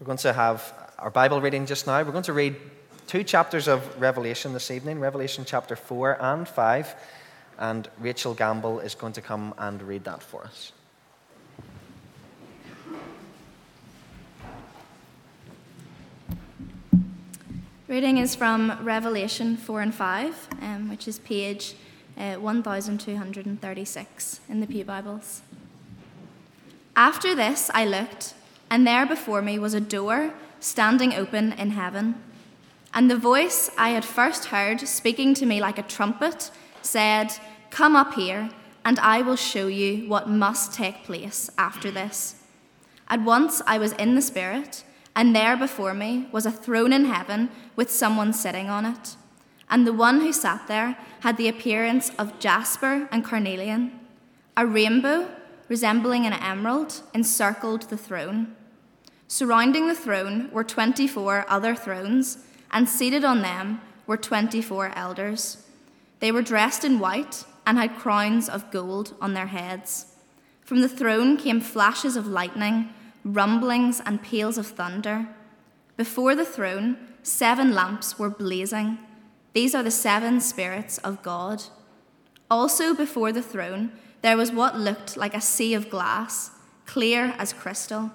We're going to have our Bible reading just now. We're going to read two chapters of Revelation this evening Revelation chapter 4 and 5. And Rachel Gamble is going to come and read that for us. Reading is from Revelation 4 and 5, um, which is page uh, 1236 in the Pew Bibles. After this, I looked, and there before me was a door standing open in heaven. And the voice I had first heard speaking to me like a trumpet said, Come up here, and I will show you what must take place after this. At once I was in the Spirit and there before me was a throne in heaven with someone sitting on it. And the one who sat there had the appearance of jasper and carnelian. A rainbow, resembling an emerald, encircled the throne. Surrounding the throne were 24 other thrones, and seated on them were 24 elders. They were dressed in white and had crowns of gold on their heads. From the throne came flashes of lightning rumblings, and peals of thunder. Before the throne, seven lamps were blazing. These are the seven spirits of God. Also, before the throne, there was what looked like a sea of glass, clear as crystal.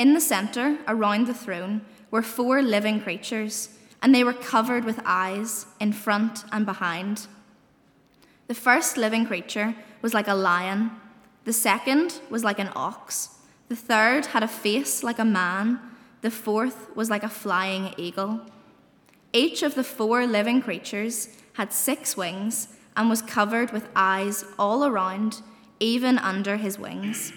In the centre, around the throne, were four living creatures, and they were covered with eyes in front and behind. The first living creature was like a lion, the second was like an ox. The third had a face like a man, the fourth was like a flying eagle. Each of the four living creatures had six wings and was covered with eyes all around, even under his wings.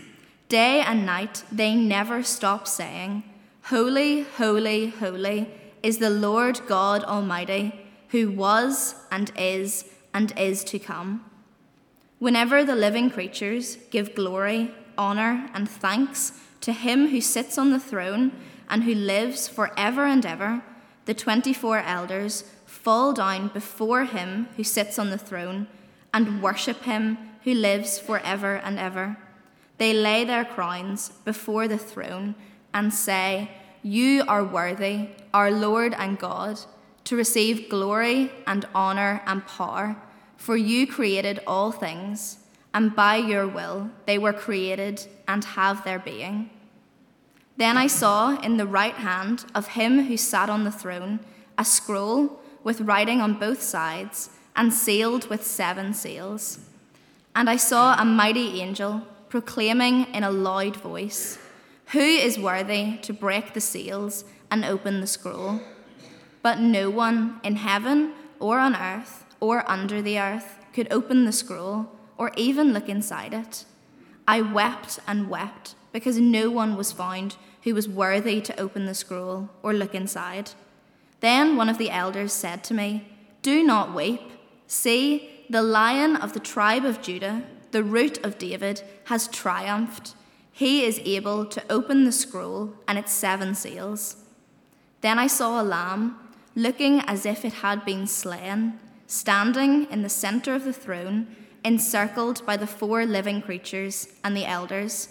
Day and night they never stop saying, Holy, holy, holy is the Lord God Almighty, who was and is and is to come. Whenever the living creatures give glory honour, and thanks to him who sits on the throne and who lives for ever and ever, the 24 elders fall down before him who sits on the throne and worship him who lives for ever and ever. They lay their crowns before the throne and say, You are worthy, our Lord and God, to receive glory and honour and power, for you created all things and by your will they were created and have their being. Then I saw in the right hand of him who sat on the throne a scroll with writing on both sides and sealed with seven seals. And I saw a mighty angel proclaiming in a loud voice, Who is worthy to break the seals and open the scroll? But no one in heaven or on earth or under the earth could open the scroll or even look inside it. I wept and wept because no one was found who was worthy to open the scroll or look inside. Then one of the elders said to me, Do not weep. See, the lion of the tribe of Judah, the root of David, has triumphed. He is able to open the scroll and its seven seals. Then I saw a lamb, looking as if it had been slain, standing in the center of the throne encircled by the four living creatures and the elders.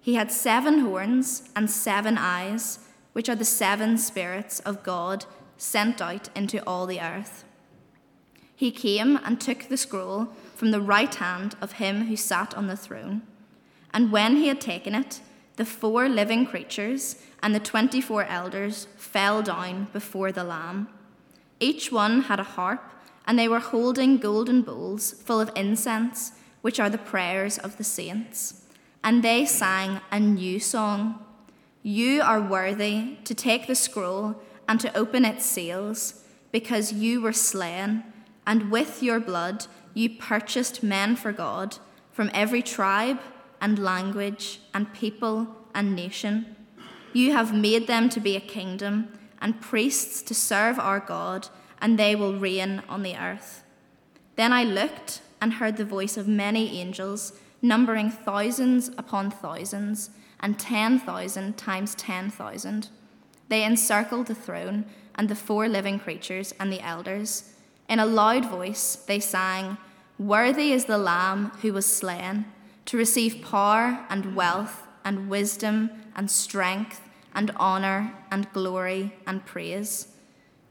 He had seven horns and seven eyes, which are the seven spirits of God sent out into all the earth. He came and took the scroll from the right hand of him who sat on the throne. And when he had taken it, the four living creatures and the twenty four elders fell down before the Lamb. Each one had a harp and they were holding golden bowls full of incense, which are the prayers of the saints. And they sang a new song You are worthy to take the scroll and to open its seals, because you were slain, and with your blood you purchased men for God from every tribe and language and people and nation. You have made them to be a kingdom and priests to serve our God and they will reign on the earth. Then I looked and heard the voice of many angels, numbering thousands upon thousands, and ten thousand times ten thousand. They encircled the throne and the four living creatures and the elders. In a loud voice, they sang, Worthy is the Lamb who was slain to receive power and wealth and wisdom and strength and honor and glory and praise.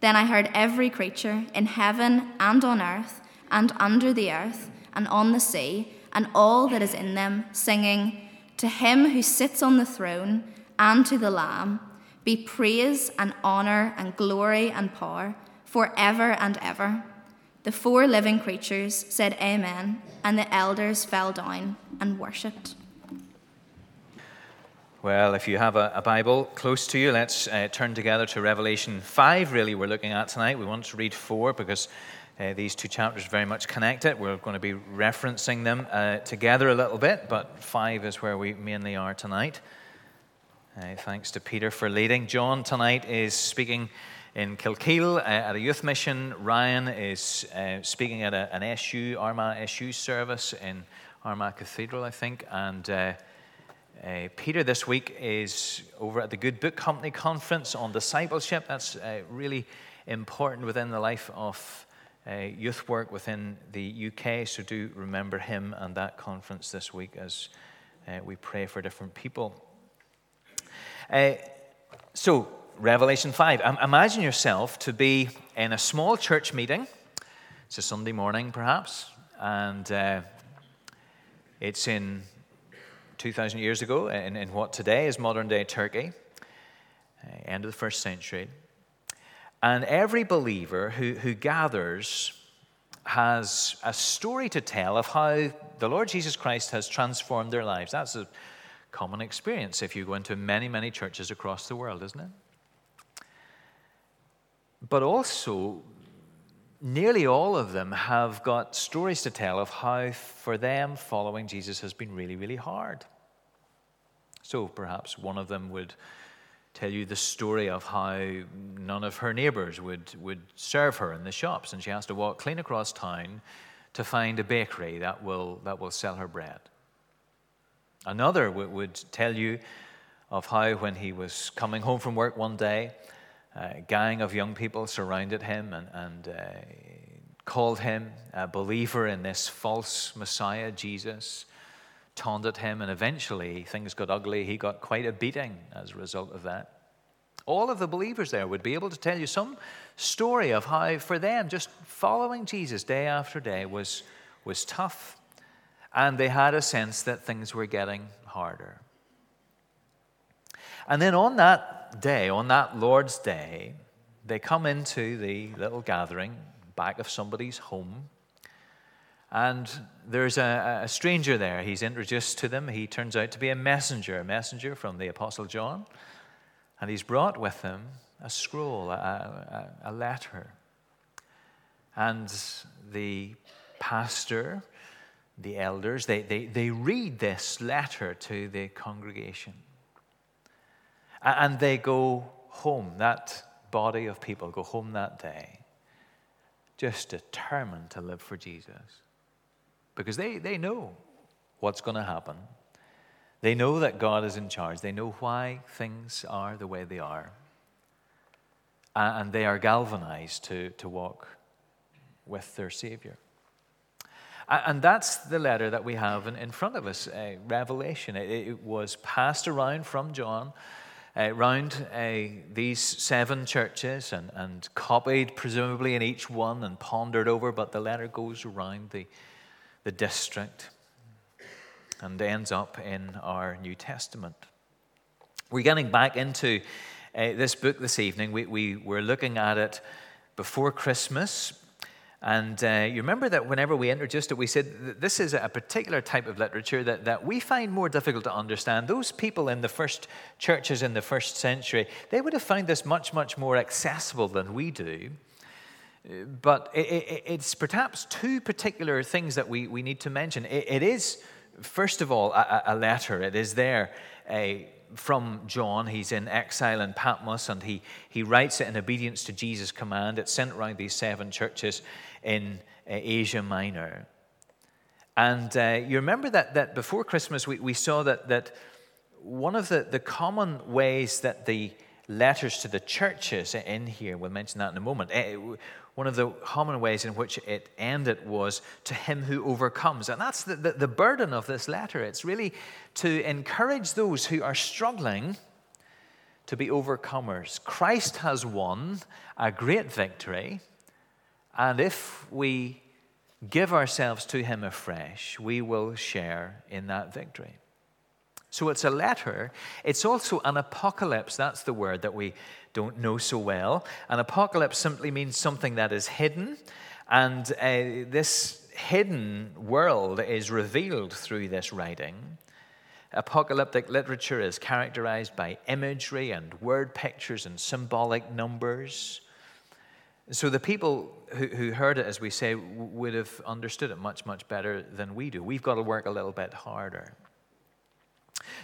Then I heard every creature in heaven and on earth and under the earth and on the sea and all that is in them singing, To him who sits on the throne and to the Lamb be praise and honor and glory and power for ever and ever. The four living creatures said Amen, and the elders fell down and worshipped. Well, if you have a, a Bible close to you, let's uh, turn together to Revelation 5, really, we're looking at tonight. We want to read 4 because uh, these two chapters very much connected. We're going to be referencing them uh, together a little bit, but 5 is where we mainly are tonight. Uh, thanks to Peter for leading. John tonight is speaking in Kilkeel uh, at a youth mission. Ryan is uh, speaking at a, an SU, Armagh SU service in Armagh Cathedral, I think. And uh, uh, Peter this week is over at the Good Book Company conference on discipleship. That's uh, really important within the life of uh, youth work within the UK. So do remember him and that conference this week as we pray for different people. so, Revelation 5. Imagine yourself to be in a small church meeting. It's a Sunday morning, perhaps, and uh, it's in 2,000 years ago, in, in what today is modern day Turkey, uh, end of the first century. And every believer who, who gathers has a story to tell of how the Lord Jesus Christ has transformed their lives. That's a common experience if you go into many, many churches across the world, isn't it? But also, nearly all of them have got stories to tell of how, for them, following Jesus has been really, really hard. So perhaps one of them would tell you the story of how none of her neighbors would, would serve her in the shops, and she has to walk clean across town to find a bakery that will, that will sell her bread. Another would, would tell you of how, when he was coming home from work one day, a gang of young people surrounded him and, and uh, called him a believer in this false Messiah, Jesus, taunted him, and eventually things got ugly. He got quite a beating as a result of that. All of the believers there would be able to tell you some story of how, for them, just following Jesus day after day was, was tough. And they had a sense that things were getting harder. And then on that day, on that Lord's day, they come into the little gathering back of somebody's home. And there's a, a, stranger there. He's introduced to them. He turns out to be a messenger, a messenger from the Apostle John. And he's brought with him a scroll, a, a, a letter. And the pastor, the elders, they, they, they read this letter to the congregation. And they go home, that body of people go home that day, just determined to live for Jesus. Because they, they know what's going to happen. They know that God is in charge. They know why things are the way they are. And they are galvanized to, to walk with their Savior. And that's the letter that we have in, front of us, uh, Revelation. It, it was passed around from John uh, round uh, these seven churches and, and copied, presumably, in each one and pondered over, but the letter goes around the, the district and ends up in our New Testament. We're getting back into uh, this book this evening. We, we were looking at it before Christmas, and uh, you remember that whenever we introduced it, we said this is a particular type of literature that, that we find more difficult to understand. Those people in the first churches in the first century, they would have found this much, much more accessible than we do. But it, it, it's perhaps two particular things that we, we need to mention. it, it is, first of all, a, a letter. It is there. A, from John. He's in exile in Patmos and he, he writes it in obedience to Jesus' command. It's sent around these seven churches in uh, Asia Minor. And uh, you remember that, that before Christmas, we, we saw that, that one of the, the common ways that the letters to the churches in here, we'll mention that in a moment, eh, one of the common ways in which it ended was to him who overcomes. And that's the, the, the burden of this letter. It's really to encourage those who are struggling to be overcomers. Christ has won a great victory, and if we give ourselves to Him afresh, we will share in that victory. So it's a letter. It's also an apocalypse. That's the word that we don't know so well. An apocalypse simply means something that is hidden, and uh, this hidden world is revealed through this writing. Apocalyptic literature is characterized by imagery and word pictures and symbolic numbers. So the people who, who heard it, as we say, would have understood it much, much better than we do. We've got to work a little bit harder.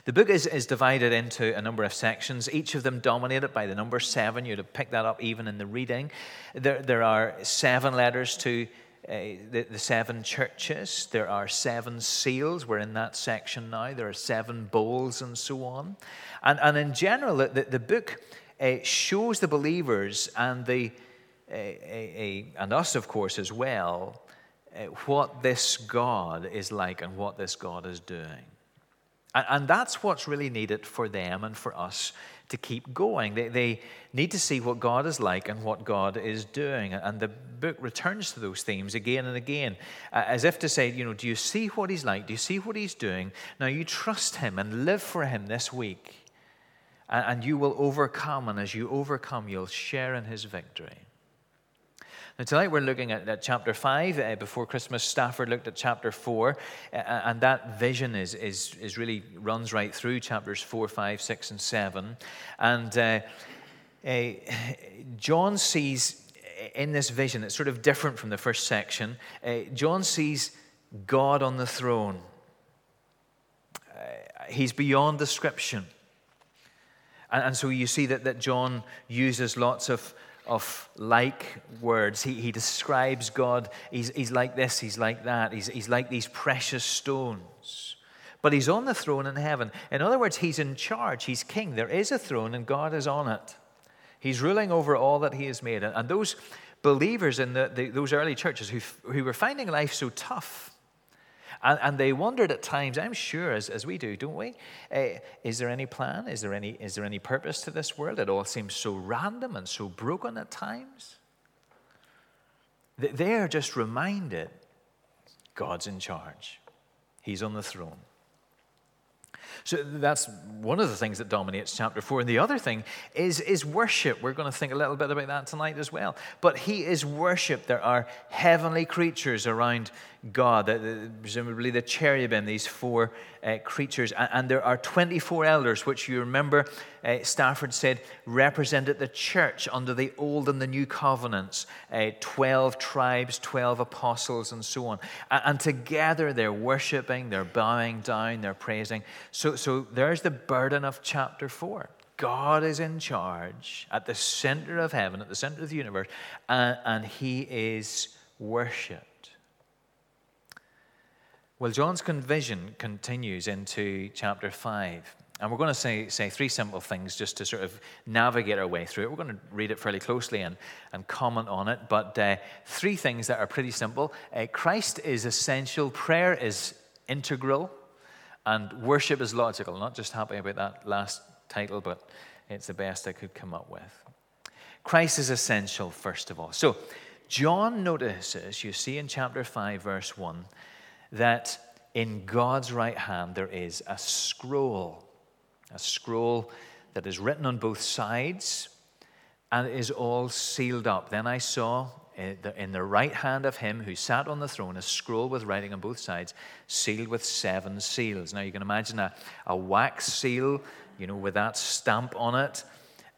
The book is, is divided into a number of sections, each of them dominated by the number seven. You'd have picked that up even in the reading. There, there are seven letters to uh, the, the, seven churches. There are seven seals. We're in that section now. There are seven bowls and so on. And, and in general, the, the book uh, shows the believers and, the, uh, and us, of course, as well, uh, what this God is like and what this God is doing. And, and that's what's really needed for them and for us to keep going. They, they need to see what God is like and what God is doing. And the book returns to those themes again and again, as if to say, you know, do you see what He's like? Do you see what He's doing? Now you trust Him and live for Him this week, and, and you will overcome. And as you overcome, you'll share in His victory. Now, tonight we're looking at, at chapter 5. Uh, before Christmas, Stafford looked at chapter 4, uh, and that vision is, is, is really runs right through chapters 4, 5, 6, and 7. And uh, uh John sees in this vision, it's sort of different from the first section. Uh, John sees God on the throne, uh, he's beyond description. And, and so you see that, that John uses lots of of like words. He, he describes God, he's, he's like this, he's like that, he's, he's like these precious stones. But he's on the throne in heaven. In other words, he's in charge, he's king. There is a throne, and God is on it. He's ruling over all that he has made. And those believers in the, the, those early churches who, who were finding life so tough, and, and they wondered at times, I'm sure, as, as we do, don't we? Uh, is there any plan? Is there any, is there any purpose to this world? It all seems so random and so broken at times. They are just reminded God's in charge, He's on the throne. So that's one of the things that dominates chapter four. And the other thing is, is worship. We're going to think a little bit about that tonight as well. But he is worship. There are heavenly creatures around God, presumably the cherubim, these four uh, creatures. And, and, there are 24 elders, which you remember uh, Stafford said represented the church under the old and the new covenants uh, 12 tribes, 12 apostles, and so on. And, and, together they're worshiping, they're bowing down, they're praising. So, so there's the burden of chapter 4. God is in charge at the center of heaven, at the center of the universe, and, and he is worshiped. Well, John's vision continues into chapter 5. And we're going to say, say three simple things just to sort of navigate our way through it. We're going to read it fairly closely and, and comment on it. But uh, three things that are pretty simple uh, Christ is essential, prayer is integral, and worship is logical. Not just happy about that last title, but it's the best I could come up with. Christ is essential, first of all. So, John notices, you see in chapter 5, verse 1, that in God's right hand there is a scroll, a scroll that is written on both sides and is all sealed up. Then I saw eh, in the right hand of him who sat on the throne a scroll with writing on both sides, sealed with seven seals. Now you can imagine a, a wax seal, you know, with that stamp on it,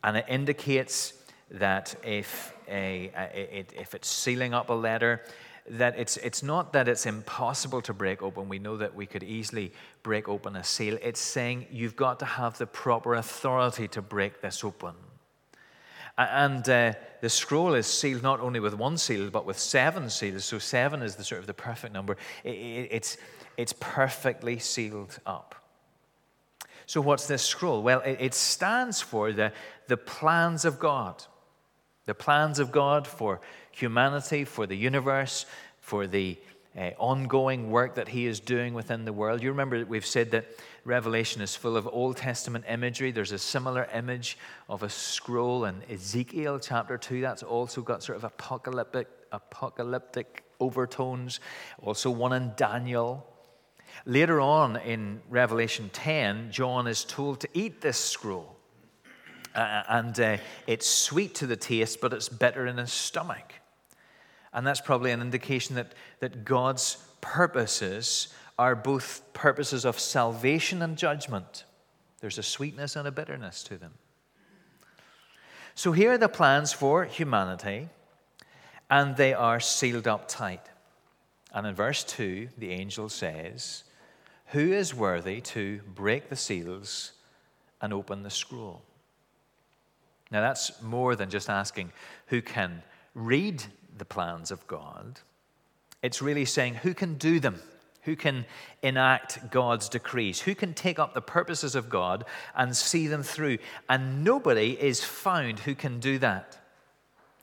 and it indicates that if, a, a, if it's sealing up a letter, that it's, it's not that it's impossible to break open. We know that we could easily break open a seal. It's saying you've got to have the proper authority to break this open. And uh, the scroll is sealed not only with one seal, but with seven seals. So seven is the sort of the perfect number. It, it, it's, it's perfectly sealed up. So what's this scroll? Well, it, it stands for the, the plans of God. The plans of God for humanity, for the universe, for the uh, ongoing work that he is doing within the world. You remember that we've said that Revelation is full of Old Testament imagery. There's a similar image of a scroll in Ezekiel chapter 2. That's also got sort of apocalyptic, apocalyptic overtones. Also, one in Daniel. Later on in Revelation 10, John is told to eat this scroll. Uh, and uh, it's sweet to the taste, but it's bitter in his stomach. And that's probably an indication that, that God's purposes are both purposes of salvation and judgment. There's a sweetness and a bitterness to them. So here are the plans for humanity, and they are sealed up tight. And in verse 2, the angel says, Who is worthy to break the seals and open the scroll? Now, that's more than just asking who can read the plans of God. It's really saying who can do them? Who can enact God's decrees? Who can take up the purposes of God and see them through? And nobody is found who can do that.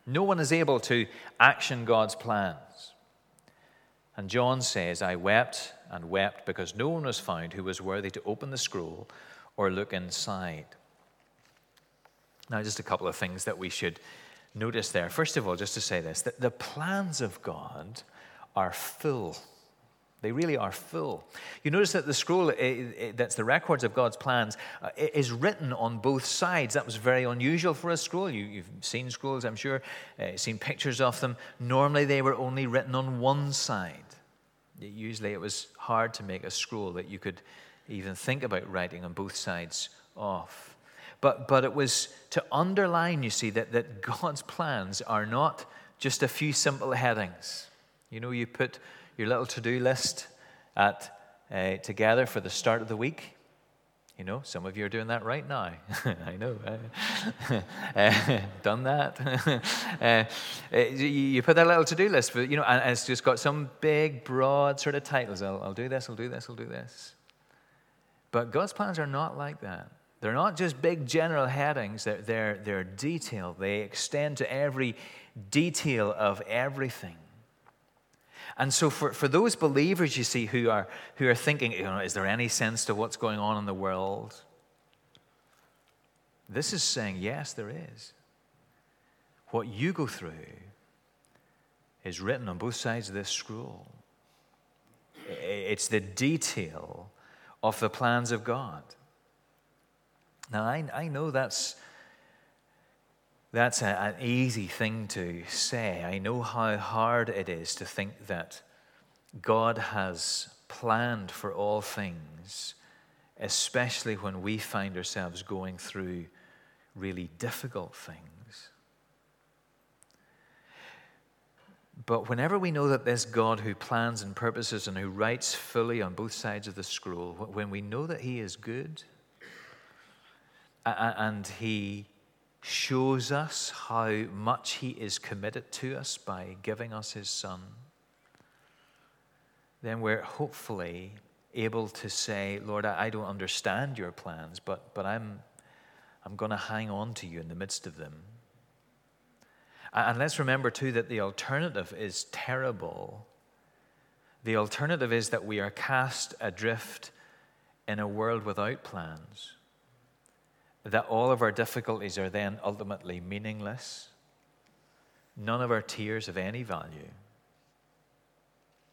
No one is able to action God's plans. And John says, I wept and wept because no one was found who was worthy to open the scroll or look inside. Now, just a couple of things that we should notice there. First of all, just to say this that the plans of God are full. They really are full. You notice that the scroll, eh, eh, that's the records of God's plans, uh, is written on both sides. That was very unusual for a scroll. You, have seen scrolls, I'm sure, uh, seen pictures of them. Normally, they were only written on one side. Usually, it was hard to make a scroll that you could even think about writing on both sides off. But, but it was to underline, you see, that, that God's plans are not just a few simple headings. You know, you put your little to do list at, uh, together for the start of the week. You know, some of you are doing that right now. I know. uh, done that. uh, you put that little to do list, but, you know, and it's just got some big, broad sort of titles. I'll, I'll do this, I'll do this, I'll do this. But God's plans are not like that. They're not just big general headings, they're, they're, they're detailed. They extend to every detail of everything. And so, for, for those believers, you see, who are, who are thinking, you know, is there any sense to what's going on in the world? This is saying, yes, there is. What you go through is written on both sides of this scroll. It's the detail of the plans of God. Now, I, I know that's, that's a, an easy thing to say. I know how hard it is to think that God has planned for all things, especially when we find ourselves going through really difficult things. But whenever we know that this God who plans and purposes and who writes fully on both sides of the scroll, when we know that He is good, and he shows us how much he is committed to us by giving us his son, then we're hopefully able to say, Lord, I don't understand your plans, but, but I'm, I'm going to hang on to you in the midst of them. And let's remember, too, that the alternative is terrible. The alternative is that we are cast adrift in a world without plans that all of our difficulties are then ultimately meaningless. None of our tears have any value.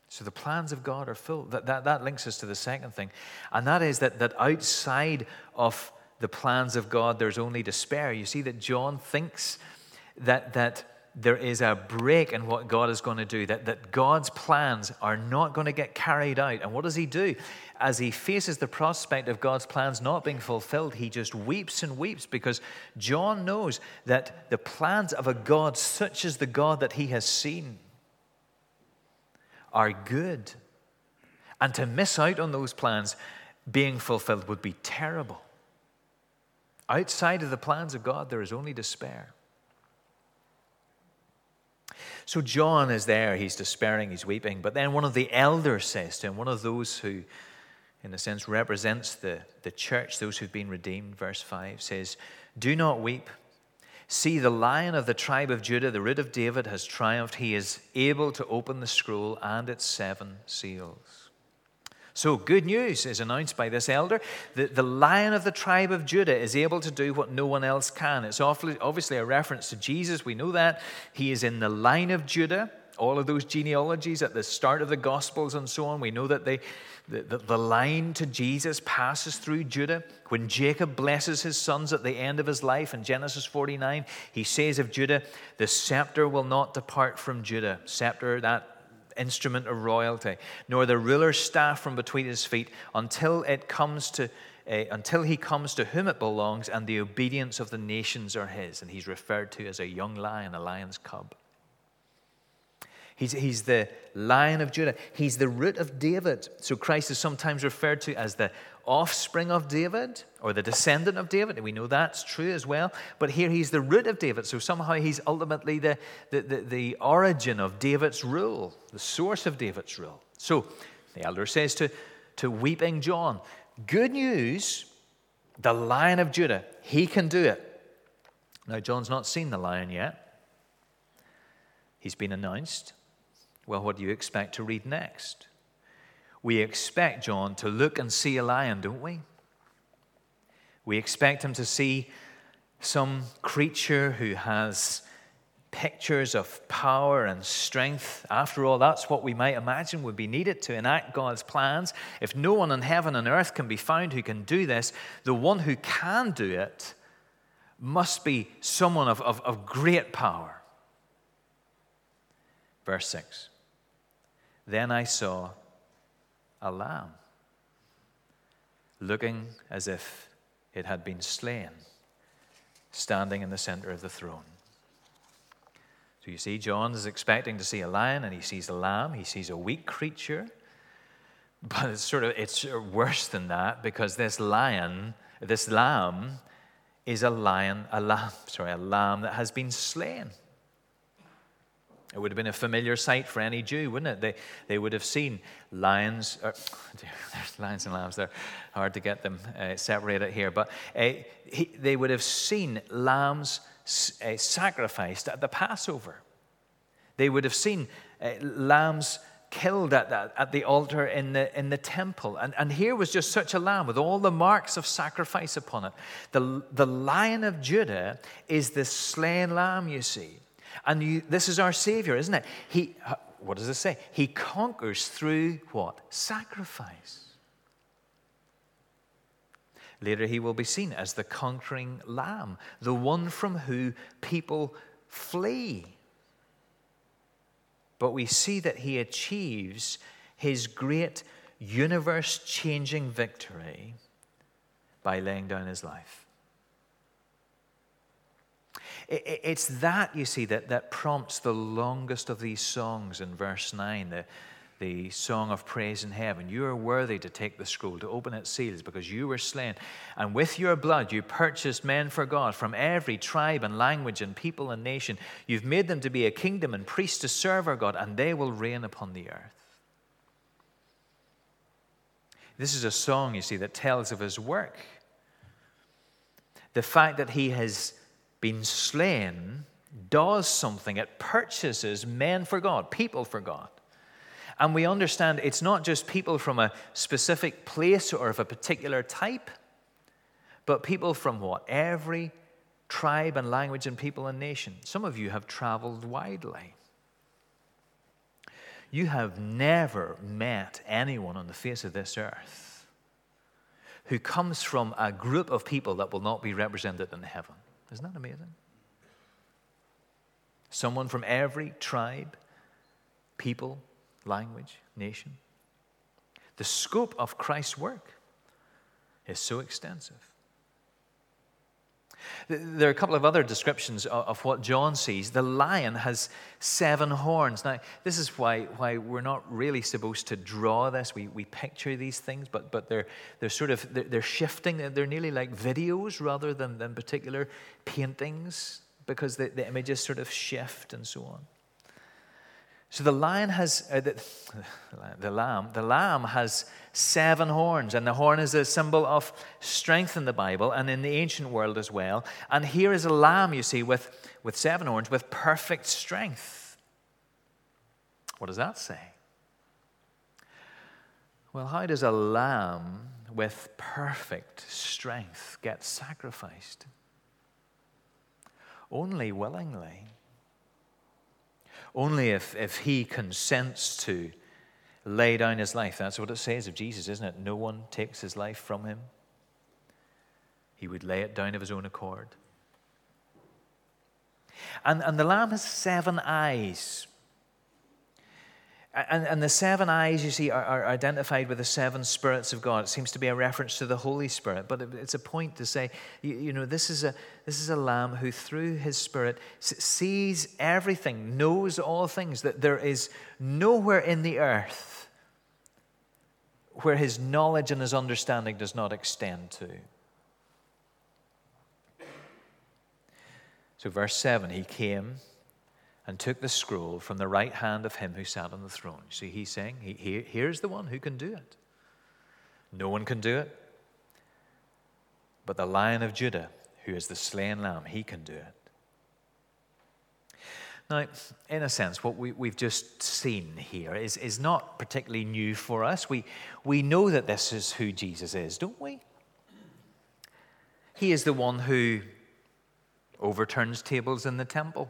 So the plans of God are full. That, that, that links us to the second thing, and that is that, that outside of the plans of God, there's only despair. You see that John thinks that, that there is a break in what God is going to do, that, that God's plans are not going to get carried out. And what does he do? As he faces the prospect of God's plans not being fulfilled, he just weeps and weeps because John knows that the plans of a God such as the God that he has seen are good. And to miss out on those plans being fulfilled would be terrible. Outside of the plans of God, there is only despair. So John is there, he's despairing, he's weeping. But then one of the elders says to him, one of those who, in a sense, represents the, the church, those who've been redeemed, verse 5 says, Do not weep. See, the lion of the tribe of Judah, the root of David, has triumphed. He is able to open the scroll and its seven seals. So, good news is announced by this elder. that the lion of the tribe of Judah is able to do what no one else can. It's obviously a reference to Jesus. We know that. He is in the line of Judah all of those genealogies at the start of the Gospels and so on. We know that they, the, the, the, line to Jesus passes through Judah. When Jacob blesses his sons at the end of his life in Genesis 49, he says of Judah, The scepter will not depart from Judah. Scepter, that instrument of royalty, nor the ruler's staff from between his feet until it comes to. Uh, until he comes to whom it belongs, and the obedience of the nations are his. And he's referred to as a young lion, a lion's cub. He's, he's the lion of Judah. He's the root of David. So Christ is sometimes referred to as the offspring of David or the descendant of David. We know that's true as well. But here he's the root of David. So somehow he's ultimately the, the, the, the origin of David's rule, the source of David's rule. So the elder says to, to weeping John, Good news, the lion of Judah, he can do it. Now, John's not seen the lion yet. He's been announced. Well, what do you expect to read next? We expect John to look and see a lion, don't we? We expect him to see some creature who has pictures of power and strength. After all, that's what we might imagine would be needed to enact God's plans. If no one in heaven and earth can be found who can do this, the one who can do it must be someone of, of, of great power. Verse 6 then I saw a lamb looking as if it had been slain, standing in the center of the throne. So you see, John is expecting to see a lion, and he sees a lamb. He sees a weak creature, but it's sort of it's worse than that because this lion, this lamb, is a lion, a lamb, sorry, a lamb that has been slain. It would have been a familiar sight for any Jew, wouldn't it? They, they would have seen lions, or, there's lions and lambs, they're hard to get them uh, separated here, but uh, he, they would have seen lambs uh, sacrificed at the Passover. They would have seen uh, lambs killed at, that, at the altar in the, in the temple. And, and here was just such a lamb with all the marks of sacrifice upon it. The, the lion of Judah is the slain lamb, you see. And you, this is our Savior, isn't it? He, uh, what does it say? He conquers through what? Sacrifice. Later, he will be seen as the conquering lamb, the one from whom people flee. But we see that he achieves his great universe changing victory by laying down his life. It's that, you see, that, that prompts the longest of these songs in verse 9, the, the song of praise in heaven. You are worthy to take the scroll, to open its seals, because you were slain. And with your blood, you purchased men for God from every tribe and language and people and nation. You've made them to be a kingdom and priests to serve our God, and they will reign upon the earth. This is a song, you see, that tells of his work. The fact that he has been slain does something. It purchases men for God, people for God. And we understand it's not just people from a specific place or of a particular type, but people from what? Every tribe and language and people and nation. Some of you have traveled widely. You have never met anyone on the face of this earth who comes from a group of people that will not be represented in heaven. Isn't that amazing? Someone from every tribe, people, language, nation. The scope of Christ's work is so extensive. There are a couple of other descriptions of what John sees. The lion has seven horns. Now, this is why, why we're not really supposed to draw this. We, we picture these things, but, but they're, they're sort of they're, they're shifting. They're nearly like videos rather than, than particular paintings because the, the images sort of shift and so on. So the lion has, uh, the, the lamb, the lamb has seven horns, and the horn is a symbol of strength in the Bible and in the ancient world as well. And here is a lamb, you see, with, with seven horns, with perfect strength. What does that say? Well, how does a lamb with perfect strength get sacrificed? Only willingly. Only if, if he consents to lay down his life. That's what it says of Jesus, isn't it? No one takes his life from him. He would lay it down of his own accord. And, and the lamb has seven eyes. And, and the seven eyes, you see, are, are, identified with the seven spirits of God. It seems to be a reference to the Holy Spirit, but it's a point to say, you, you know, this is, a, this is a lamb who, through his spirit, sees everything, knows all things, that there is nowhere in the earth where his knowledge and his understanding does not extend to. So, verse 7 He came and took the scroll from the right hand of him who sat on the throne. See, he's saying, he, he, Here's the one who can do it. No one can do it. But the lion of Judah, who is the slain lamb, he can do it. Now, in a sense, what we, have just seen here is, is not particularly new for us. We, we know that this is who Jesus is, don't we? He is the one who overturns tables in the temple.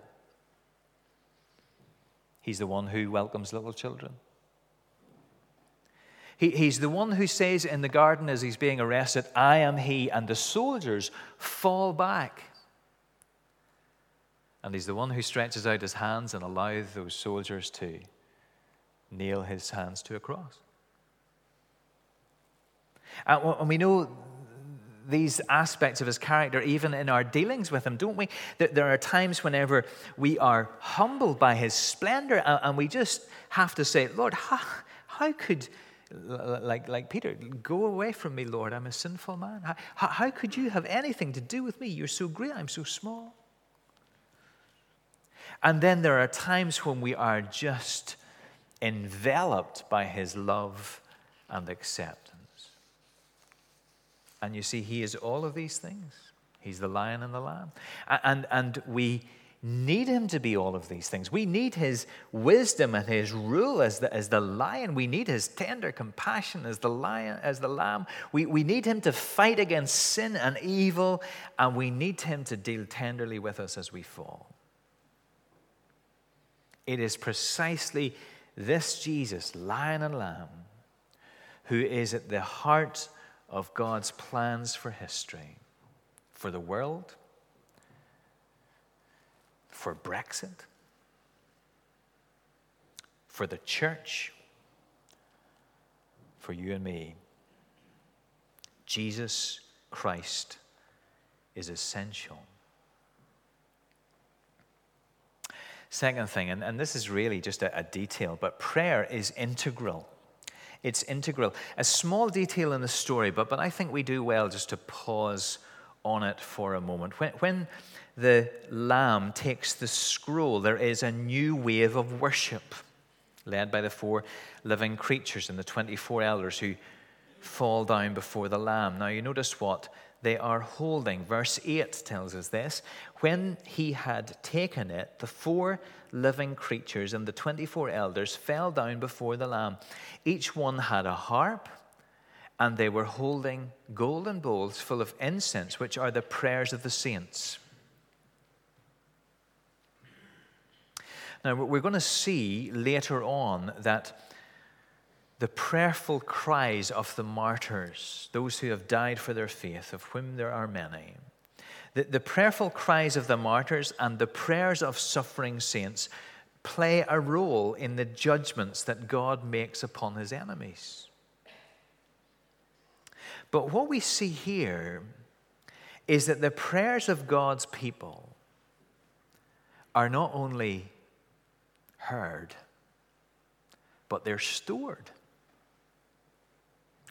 He's the one who welcomes little children. He, he's the one who says in the garden as he's being arrested, I am he, and the soldiers fall back. And he's the one who stretches out his hands and allows those soldiers to nail his hands to a cross. And we know these aspects of his character even in our dealings with him, don't we? There are times whenever we are humbled by his splendor and we just have to say, Lord, how, how could, like, like Peter, go away from me, Lord, I'm a sinful man. How, how could you have anything to do with me? You're so great, I'm so small. And then there are times when we are just enveloped by his love and acceptance. And you see, He is all of these things. He's the lion and the lamb. And, and we need Him to be all of these things. We need His wisdom and His rule as the, as the lion. We need His tender compassion as the lion, as the lamb. We, we need Him to fight against sin and evil, and we need Him to deal tenderly with us as we fall. It is precisely this Jesus, lion and lamb, who is at the heart of God's plans for history, for the world, for Brexit, for the church, for you and me. Jesus Christ is essential. Second thing, and, and this is really just a, a detail, but prayer is integral it's integral. A small detail in the story, but, but I think we do well just to pause on it for a moment. When, when the Lamb takes the scroll, there is a new wave of worship led by the four living creatures and the 24 elders who fall down before the Lamb. Now, you notice what they are holding. Verse 8 tells us this. When he had taken it, the four living creatures and the 24 elders fell down before the Lamb. Each one had a harp, and they were holding golden bowls full of incense, which are the prayers of the saints. Now, we're going to see later on that the prayerful cries of the martyrs, those who have died for their faith, of whom there are many, the, the prayerful cries of the martyrs and the prayers of suffering saints play a role in the judgments that God makes upon his enemies. But what we see here is that the prayers of God's people are not only heard, but they're stored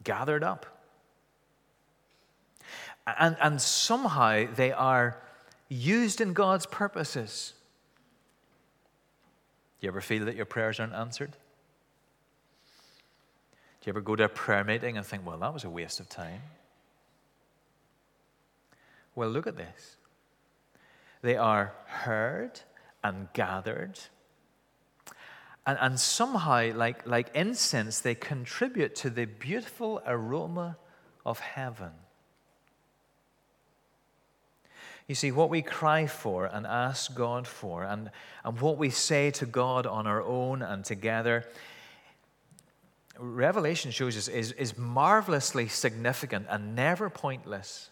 gathered up. And, and somehow they are used in God's purposes. Do you ever feel that your prayers aren't answered? Do you ever go to a prayer meeting and think, well, that was a waste of time? Well, look at this. They are heard and gathered. And, and somehow, like, like incense, they contribute to the beautiful aroma of heaven. You see, what we cry for and ask God for, and, and what we say to God on our own and together, Revelation shows us is, is marvelously significant and never pointless.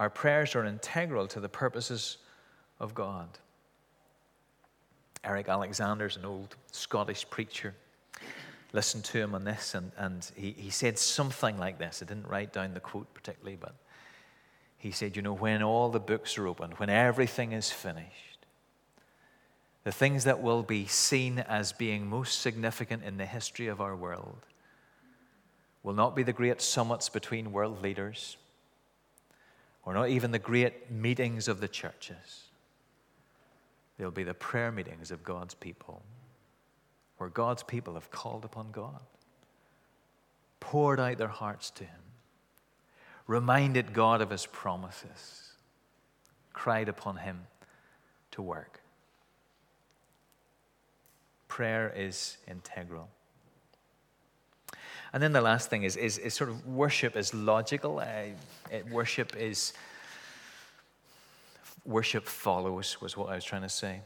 Our prayers are integral to the purposes of God. Eric Alexander's an old Scottish preacher. Listen to him on this, and, and he, he said something like this. I didn't write down the quote particularly, but he said, You know, when all the books are opened, when everything is finished, the things that will be seen as being most significant in the history of our world will not be the great summits between world leaders or not even the great meetings of the churches. They'll be the prayer meetings of God's people, where God's people have called upon God, poured out their hearts to Him, reminded God of His promises, cried upon Him to work. Prayer is integral. And then the last thing is, is, is sort of worship is logical. Uh, worship is, worship follows, was what I was trying to say.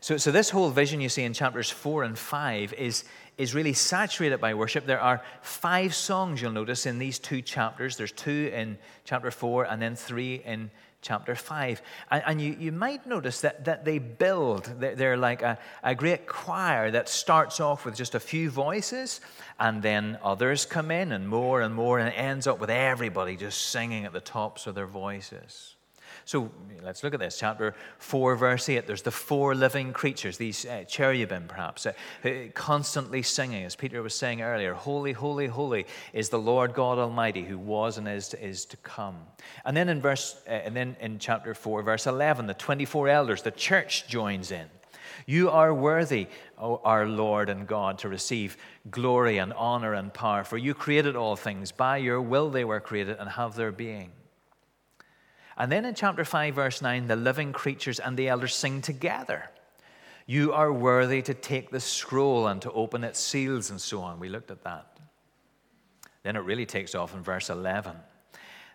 So, so this whole vision you see in chapters four and five is, is really saturated by worship. There are five songs you'll notice in these two chapters. There's two in chapter four and then three in chapter 5. And, and, you, you might notice that, that they build, they're, they're like a, a great choir that starts off with just a few voices, and then others come in, and more and more, and it ends up with everybody just singing at the tops of their voices. So let's look at this. Chapter 4, verse 8. There's the four living creatures, these uh, cherubim perhaps, uh, constantly singing, as Peter was saying earlier Holy, holy, holy is the Lord God Almighty who was and is is to come. And then in verse, uh, and then in chapter 4, verse 11, the 24 elders, the church joins in. You are worthy, O our Lord and God, to receive glory and honor and power, for you created all things. By your will they were created and have their being. And then in chapter 5, verse 9, the living creatures and the elders sing together. You are worthy to take the scroll and to open its seals, and so on. We looked at that. Then it really takes off in verse 11.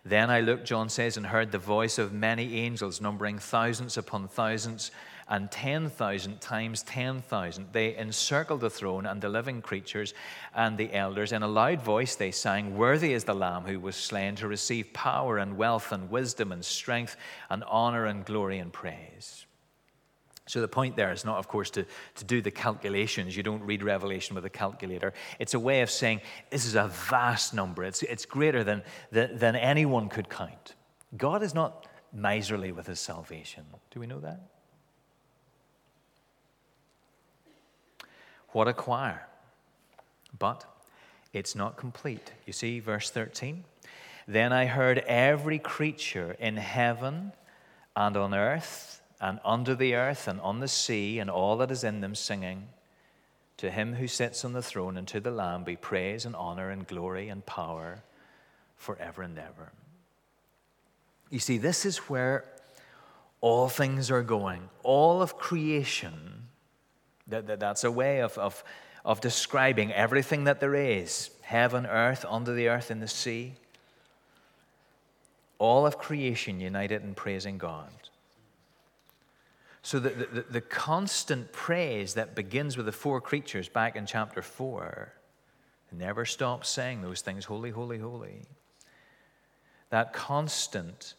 Then I looked, John says, and heard the voice of many angels, numbering thousands upon thousands and 10,000 times 10,000. They encircled the throne and the living creatures and the elders. In a loud voice, they sang, Worthy is the Lamb who was slain to receive power and wealth and wisdom and strength and honor and glory and praise. So, the point there is not, of course, to, to do the calculations. You don't read Revelation with a calculator. It's a way of saying this is a vast number, it's, it's greater than, than, than anyone could count. God is not miserly with his salvation. Do we know that? What a choir. But it's not complete. You see, verse 13. Then I heard every creature in heaven and on earth and under the earth and on the sea and all that is in them singing, To him who sits on the throne and to the Lamb be praise and honor and glory and power forever and ever. You see, this is where all things are going. All of creation that, that, that's a way of, of, of describing everything that there is heaven, earth, under the earth, in the sea. All of creation united in praising God. So the, the, the, constant praise that begins with the four creatures back in chapter 4 never stops saying those things holy, holy, holy. That constant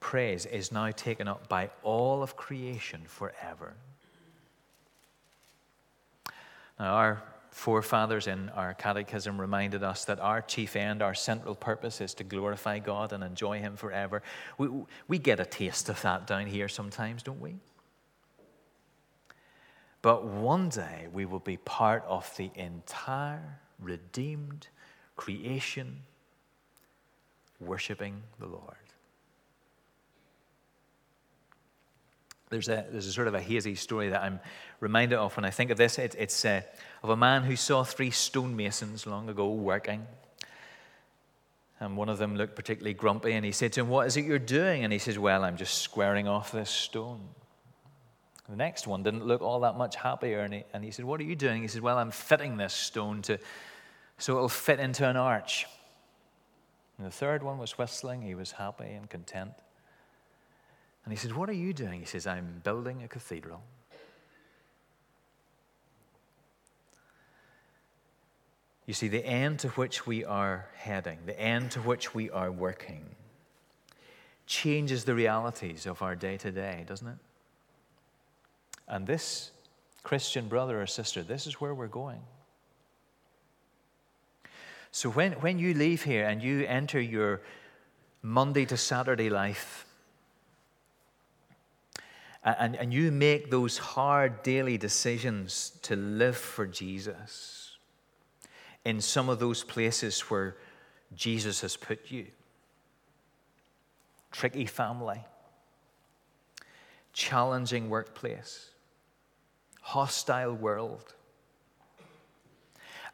praise is now taken up by all of creation forever. Now, our forefathers in our catechism reminded us that our chief end, our central purpose is to glorify God and enjoy Him forever. We, we get a taste of that down here sometimes, don't we? But one day we will be part of the entire redeemed creation worshiping the Lord. There's a, there's a sort of a hazy story that I'm reminded of when I think of this. It, it's uh, of a man who saw three stonemasons long ago working. And one of them looked particularly grumpy, and he said to him, What is it you're doing? And he says, Well, I'm just squaring off this stone. The next one didn't look all that much happier, and he, and he said, What are you doing? He said, Well, I'm fitting this stone to, so it'll fit into an arch. And the third one was whistling. He was happy and content. And he said, What are you doing? He says, I'm building a cathedral. You see, the end to which we are heading, the end to which we are working, changes the realities of our day to day, doesn't it? And this, Christian brother or sister, this is where we're going. So when, when you leave here and you enter your Monday to Saturday life, and, and you make those hard daily decisions to live for Jesus in some of those places where Jesus has put you tricky family, challenging workplace, hostile world.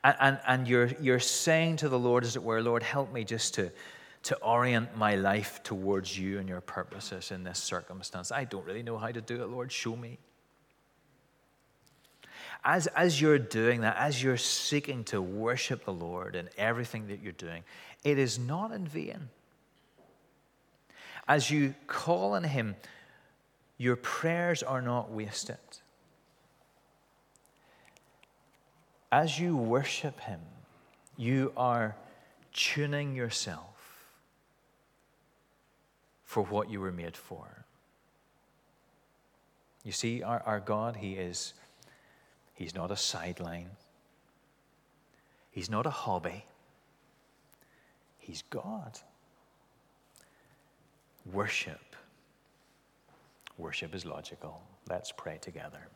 And, and, and you're, you're saying to the Lord, as it were, Lord, help me just to, to orient my life towards you and your purposes in this circumstance. I don't really know how to do it, Lord. Show me. As, as you're doing that, as you're seeking to worship the Lord in everything that you're doing, it is not in vain. As you call on Him, your prayers are not wasted. As you worship Him, you are tuning yourself for what you were made for. You see, our, our God, He is, He's not a sideline. He's not a hobby. He's God. Worship. Worship is logical. Let's pray together.